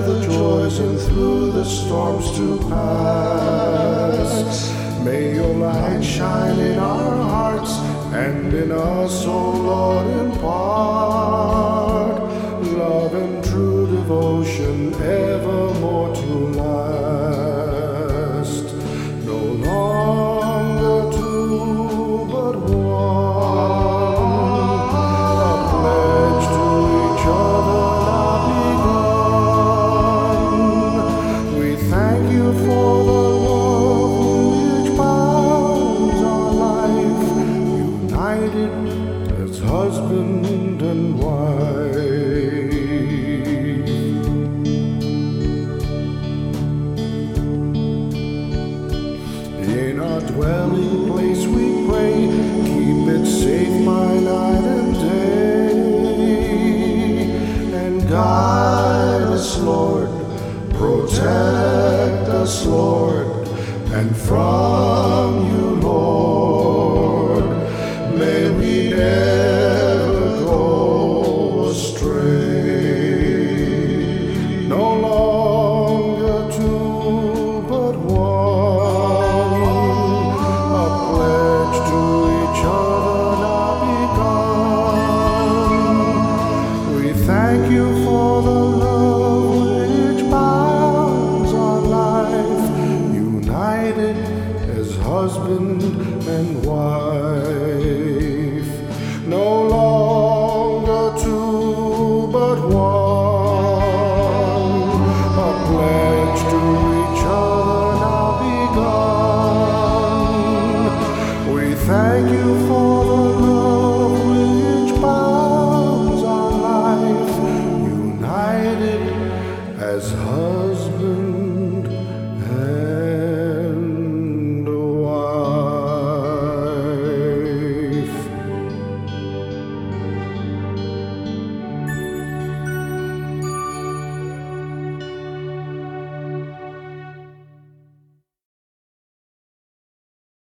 the joys and through the storms to pass. May your light shine in our hearts and in us, O Lord, impart love and true devotion evermore dwelling place we pray, keep it safe by night and day. And guide us, Lord, protect us, Lord, and from husband and wife. No longer two, but one. A pledge to each other now begun. We thank you for the love which bounds our life, united as husband